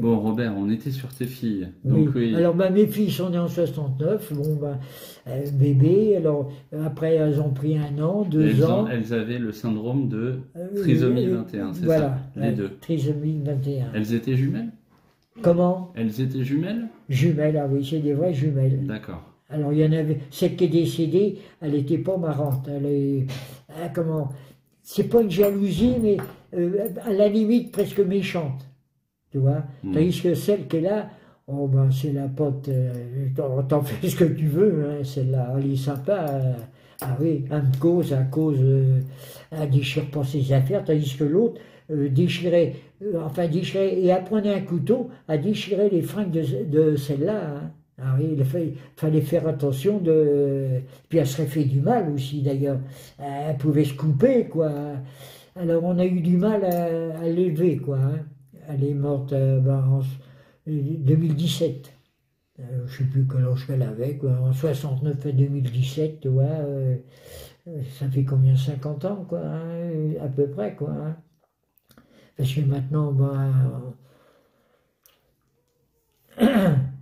Bon, Robert, on était sur tes filles. Oui. Donc oui. Alors bah, mes filles sont nées en 69, bon bah euh, bébé, alors euh, après elles ont pris un an, deux elles, ans. ont- elles avaient le syndrome de Euh, trisomie euh, 21, c'est voilà, ça Les deux. Trisomie 21. Elles étaient jumelles? Comment? Elles étaient jumelles? Jumelles, ah oui, c'est des vraies jumelles. D'accord. Alors il y en avait, celle qui est décédée, elle était pas marrante. Elle est, ah, comment, c'est pas une jalousie, mais euh, à la limite presque méchante, tu vois. Hmm. Tandis que celle qui est là, oh ben c'est la pote, euh, t'en t'en fais ce que tu veux, hein, celle-là, elle est sympa. euh, ah oui, elle me cause à cause, euh, elle déchire pas ses affaires, tandis que l'autre euh, déchirait, euh, enfin déchirait, et elle prenait un couteau à déchirer les fringues de, de celle-là. hein. Ah oui, il fa- fallait faire attention de. Puis elle serait fait du mal aussi d'ailleurs. Elle pouvait se couper, quoi. Alors on a eu du mal à, à l'élever, quoi. hein. Elle est morte en s- euh, 2017. Euh, je sais plus quel âge qu'elle avait, quoi. En 69 à 2017, tu vois. euh, ça fait combien 50 ans, quoi, hein, à peu près, quoi. hein. Parce que maintenant, ben.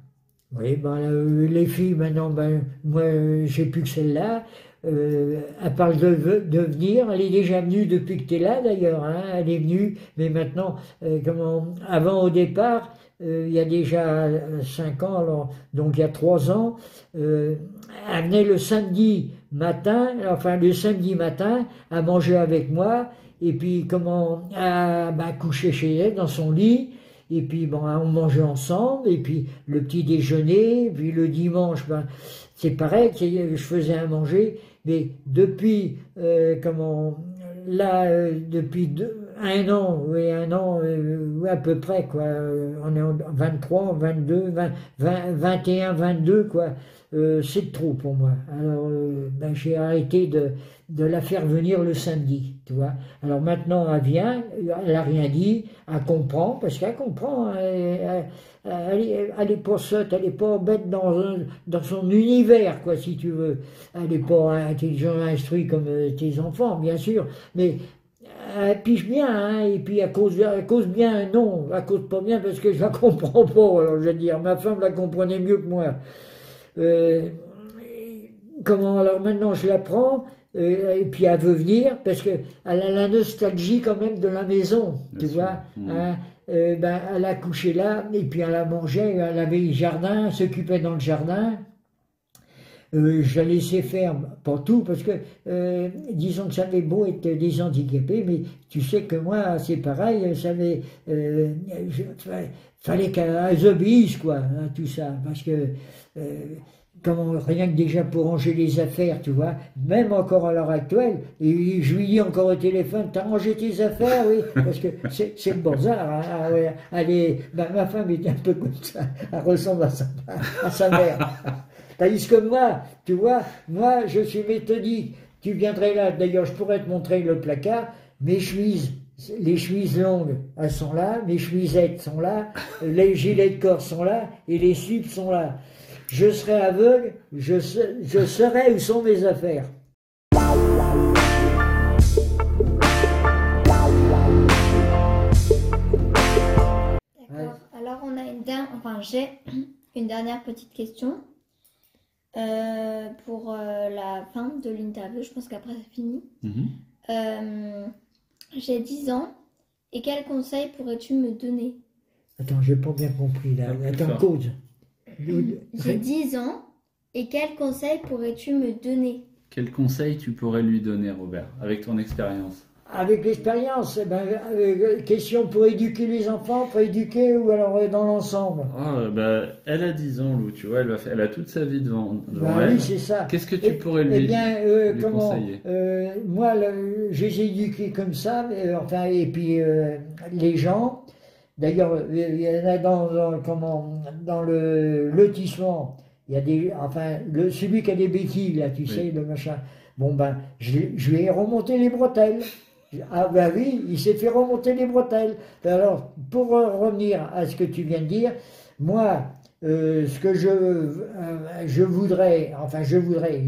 Oui, ben, les filles, maintenant, ben, moi, j'ai plus que celle-là. Euh, elle parle de, de venir. Elle est déjà venue depuis que tu es là, d'ailleurs. hein. Elle est venue, mais maintenant, euh, comment, avant, au départ, euh, il y a déjà 5 ans, alors, donc il y a 3 ans, euh, elle venait le samedi matin, enfin le samedi matin, à manger avec moi, et puis comment, à ben, coucher chez elle dans son lit, et puis bon, on mangeait ensemble, et puis le petit déjeuner, puis le dimanche, ben, c'est pareil, je faisais à manger, mais depuis, euh, comment, là, euh, depuis deux- un an, oui, un an, euh, oui, à peu près, quoi, euh, on est en 23, 22, 20, 20, 21, 22, quoi, euh, c'est trop pour moi. Alors, euh, ben, j'ai arrêté de, de la faire venir le samedi, tu vois. Alors maintenant, elle vient, elle a rien dit, elle comprend, parce qu'elle comprend, elle, elle, est- elle est pas sotte, elle est pas bête dans, dans son univers, quoi, si tu veux. Elle est pas intelligente, instruite comme tes enfants, bien sûr, mais elle pige bien, hein, et puis elle cause, elle cause bien, non, elle cause pas bien parce que je la comprends pas, alors je veux dire, ma femme la comprenait mieux que moi. Euh, comment, alors maintenant je la prends, euh, et puis elle veut venir, parce qu'elle a la nostalgie quand même de la maison, tu vois. Mm. hein. Euh, ben, elle a couché là, et puis elle a mangé, elle avait le jardin, elle s'occupait dans le jardin. Euh, je la laissais faire, pas tout, parce que euh, disons que ça avait beau être des handicapés, mais tu sais que moi, c'est pareil, ça euh, fallait qu'elles obéissent, quoi, hein, tout ça, parce que euh, comment, rien que déjà pour ranger les affaires, tu vois, même encore à l'heure actuelle, et je lui dis encore au téléphone, t'as rangé tes affaires, oui, parce que c'est le bazar, hein, ah ma femme est un peu comme ça, elle ressemble à sa, à sa mère. Tandis que moi, tu vois, moi, je suis méthodique. Tu viendrais là, d'ailleurs, je pourrais te montrer le placard. Mes chemises, les chemises longues, elles sont là. Mes chemisettes sont là. Les gilets de corps sont là. Et les slips sont là. Je serai aveugle, je, sais- je saurai où sont mes affaires. D'accord. Alors on a une dernière, enfin j'ai une dernière petite question euh, pour euh, la fin de l'interview. Je pense qu'après c'est fini. Mhm. Euh, j'ai 10 ans et quel conseil pourrais-tu me donner? Attends, j'ai pas bien compris là. Attends, cause. J'ai 10 ans et quel conseil pourrais-tu me donner? Quel conseil tu pourrais lui donner, Robert, avec ton expérience? Avec l'expérience, eh ben, euh, question pour éduquer les enfants, pour éduquer ou alors euh, dans l'ensemble. Oh, bah, Elle a 10 ans, Lou, tu vois, elle, va faire- elle a toute sa vie devant, devant Ben elle. oui, c'est ça. Qu'est-ce que tu Eh- pourrais Eh lui bien, euh, lui comment conseiller? euh, Moi, le- je les ai éduqués comme ça, mais, euh, enfin, et puis euh, les gens. D'ailleurs, euh, il y en a dans, dans- comment, dans le lotissement. Il y a des, enfin, le, celui qui a des béquilles là, tu Oui. sais, le machin. Bon ben, je, je lui ai remonté les bretelles. Ah ben oui, il s'est fait remonter les bretelles. Alors, pour revenir à ce que tu viens de dire, moi, euh, ce que je, euh, je voudrais, enfin je voudrais,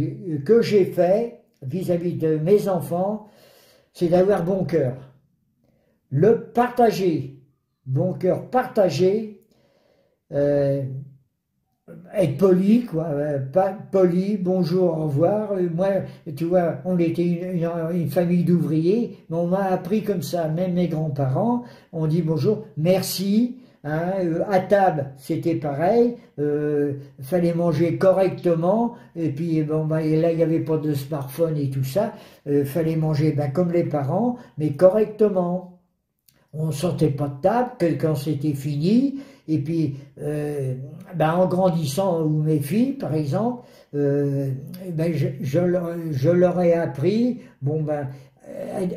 que j'ai fait vis-à-vis de mes enfants, c'est d'avoir bon cœur. Le partager, bon cœur partagé, euh, être poli, quoi, euh, pas poli, bonjour, au revoir. Euh, Moi, tu vois, on était une, famille d'ouvriers, mais on m'a appris comme ça, même mes grands-parents, on dit bonjour, merci. Hein, euh, à table, c'était pareil. Fallait manger correctement. Et puis, bon, ben, et là, il n'y avait pas de smartphone et tout ça. Fallait manger ben, comme les parents, mais correctement. On sortait pas de table que quand c'était fini. Et puis, euh, ben, en grandissant, ou mes filles, par exemple, euh, ben, je, je, leur, je leur ai appris, bon, ben,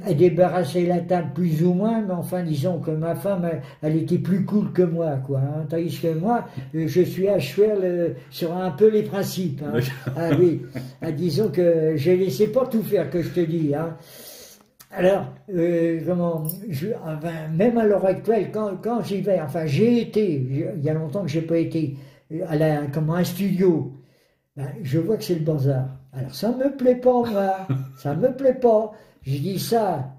à, à débarrasser la table plus ou moins, mais enfin, disons que ma femme, elle, elle était plus cool que moi, quoi. hein. tandis que moi, euh, je suis à cheval sur un peu les principes. hein. Ah oui, Ah, disons que je laissais pas tout faire, que je te dis. Hein. Alors, euh, comment, je, enfin, même à l'heure actuelle, quand, quand j'y vais, enfin, j'ai été, il y a longtemps que j'ai pas été euh, à la, comment, un studio, ben, je vois que c'est le bazar. Alors, ça me plaît pas, moi, ça me plaît pas. Je dis ça,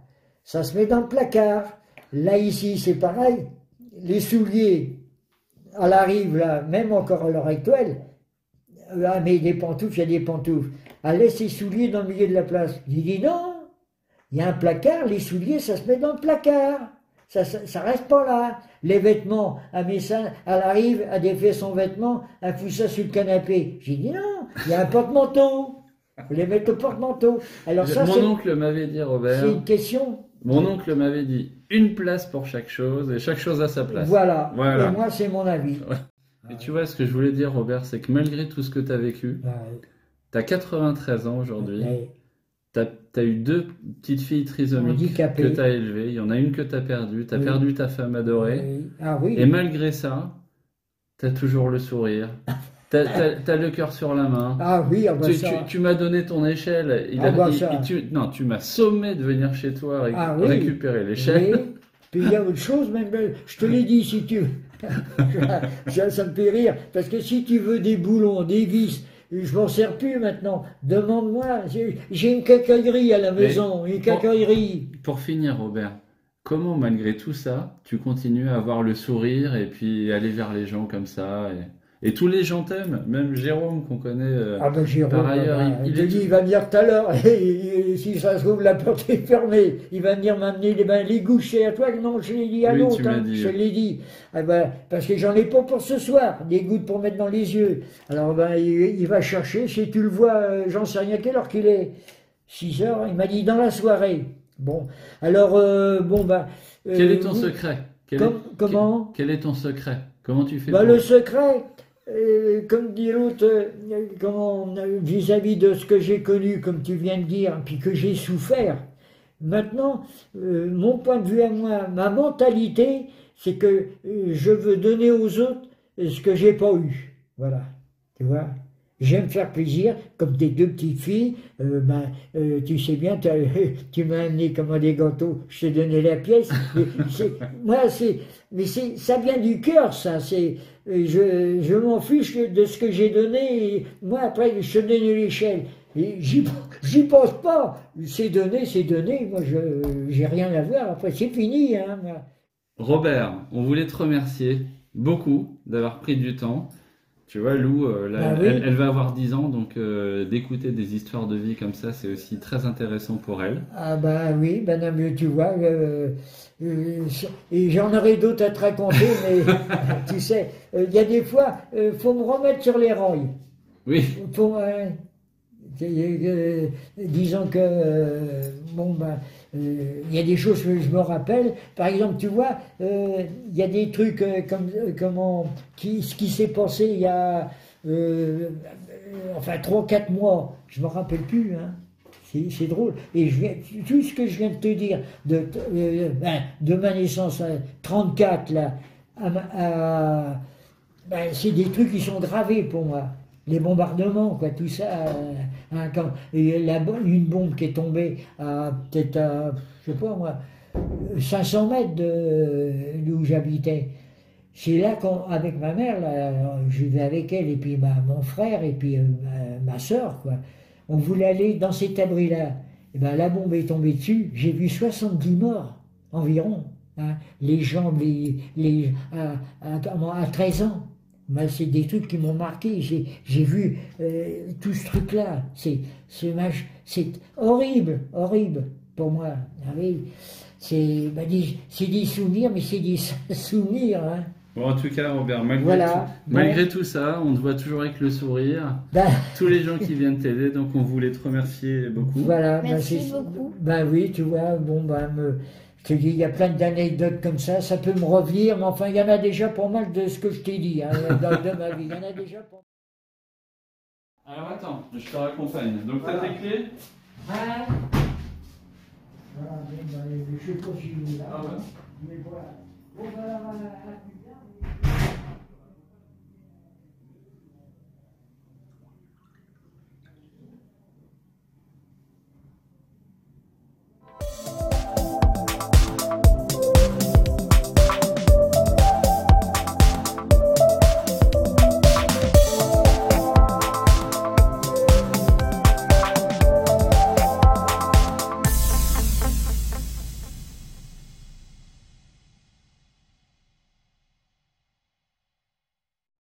ça se met dans le placard. Là, ici, c'est pareil. Les souliers, à la rive, là, même encore à l'heure actuelle, euh, ah, mais des pantoufles, il y a des pantoufles. Elle laisse ses souliers dans le milieu de la place. J'ai dit non, il y a un placard, les souliers, ça se met dans le placard. Ça, ça, ça reste pas là. Les vêtements, elle met ça, elle arrive, elle défait son vêtement, elle fout ça sur le canapé. J'ai dit non, il y a un porte-manteau. Vous les mettez au porte-manteau. Alors ça, Mon oncle m'avait dit, Robert, c'est une question. mon oncle m'avait dit une place pour chaque chose et chaque chose à sa place. Voilà. Voilà. Et moi, c'est mon avis. Et tu vois, ce que je voulais dire, Robert, c'est que malgré tout ce que tu as vécu, tu as 93 ans aujourd'hui, ouais. Tu as, eu deux petites filles trisomiques que tu as élevées, il y en a une que tu as perdue, tu as Oui. perdu ta femme adorée. Ah oui. et malgré ça, tu as toujours le sourire, T'as as, le cœur sur la main. Ah oui, ah bah tu, ça. tu, tu m'as donné ton échelle. Il Ah a- bah il- ça. il- tu, non, tu m'as sommé de venir chez toi Ah oui. récupérer l'échelle. Oui. Puis il y a autre chose, même, je te l'ai dit, si tu ça, ça me fait rire, parce que si tu veux des boulons, des vis, je m'en sers plus maintenant. Demande-moi, j'ai une cacaillerie à la Mais- maison, une cacaillerie. Pour finir, Robert, comment malgré tout ça, tu continues à avoir le sourire et puis aller vers les gens comme ça et, et tous les gens t'aiment, même Jérôme qu'on connaît. euh, Ah ben Jérôme, Par ailleurs, bah, il- il est- dis, il va venir tout à l'heure, et, si ça se trouve, la porte est fermée. Il va venir m'amener les, ben, les gouchers à toi, non, je l'ai dit à Oui, l'autre, hein, dit. je l'ai dit. Ah ben, parce que j'en ai pas pour ce soir, des gouttes pour mettre dans les yeux. Alors ben, il, il va chercher, si tu le vois, euh, j'en sais rien quelle heure qu'il est? 6 heures, il m'a dit dans la soirée. Bon, alors, euh, bon ben... Quel est ton vous- secret? Quel est- comment? quel, est ton secret? Comment tu fais le secret, euh, comme dit l'autre, euh, euh, vis-à-vis de ce que j'ai connu, comme tu viens de dire, puis que j'ai souffert, maintenant, mon point de vue à moi, ma mentalité, c'est que je veux donner aux autres ce que j'ai pas eu. Voilà. Tu vois? J'aime faire plaisir, comme tes deux petites filles. euh, ben, euh, tu sais bien, tu m'as amené comme des gâteaux, je t'ai donné la pièce. Moi, c'est, mais c'est, ça vient du cœur, ça. C'est, euh, je, je m'en fiche de ce que j'ai donné. Et moi, après, je te donne l'échelle. Et j'y, j'y pense pas. C'est donné, c'est donné. Moi, je, j'ai rien à voir. Après, c'est fini. Hein. Robert, on voulait te remercier beaucoup d'avoir pris du temps. Tu vois, Lou, euh, là, Bah oui. elle, elle va avoir 10 ans, donc euh, d'écouter des histoires de vie comme ça, c'est aussi très intéressant pour elle. Ah bah oui, ben non, mais tu vois, euh, et j'en aurais d'autres à te raconter, mais tu sais, il y a des fois, il faut me remettre sur les rails. Oui, euh, disons que, bon ben, il y a des choses que je me rappelle. Par exemple, tu vois, euh, il y a des trucs euh, comme, euh, comment, qui, ce qui s'est passé il y a, euh, euh, enfin, trois, quatre mois, je me rappelle plus, hein. C'est drôle. Et tout ce que je viens de te dire, de, euh, ben, de ma naissance à 34, là, ben, c'est des trucs qui sont gravés pour moi. Les bombardements, quoi, tout ça. euh, quand, une bombe qui est tombée à peut-être à, je sais pas moi, 500 mètres de d'où j'habitais. C'est là qu'avec ma mère, je vivais avec elle, et puis ma, mon frère, et puis euh, ma, soeur, quoi. On voulait aller dans cet abri-là. Et ben, la bombe est tombée dessus. J'ai vu 70 morts environ. hein. Les jambes, les, les, à, à- à 13 ans. Ben, c'est des trucs qui m'ont marqué. J'ai, j'ai vu euh, tout ce truc-là. C'est, c'est, horrible, horrible pour moi. Ah oui. C'est, ben, des, c'est des souvenirs, mais c'est des souvenirs. Hein. Bon, en tout cas, Robert, malgré, Voilà. tout, ça, on te voit toujours avec le sourire. Ben, Tous les gens qui viennent t'aider, donc on voulait te remercier beaucoup. Voilà, ben Merci beaucoup. Ben oui, tu vois, bon, ben, me- je te dis, il y a plein d'anecdotes comme ça, ça peut me revenir, mais enfin, il y en a déjà pas mal de ce que je t'ai dit, hein, dans, de ma vie. Il y en a déjà pas Alors attends, je te raccompagne. Donc t'as Voilà. tes clés mal. Voilà, ben, ben, je sais pas si vous Ah ouais. mais voilà. Bon, voilà, voilà.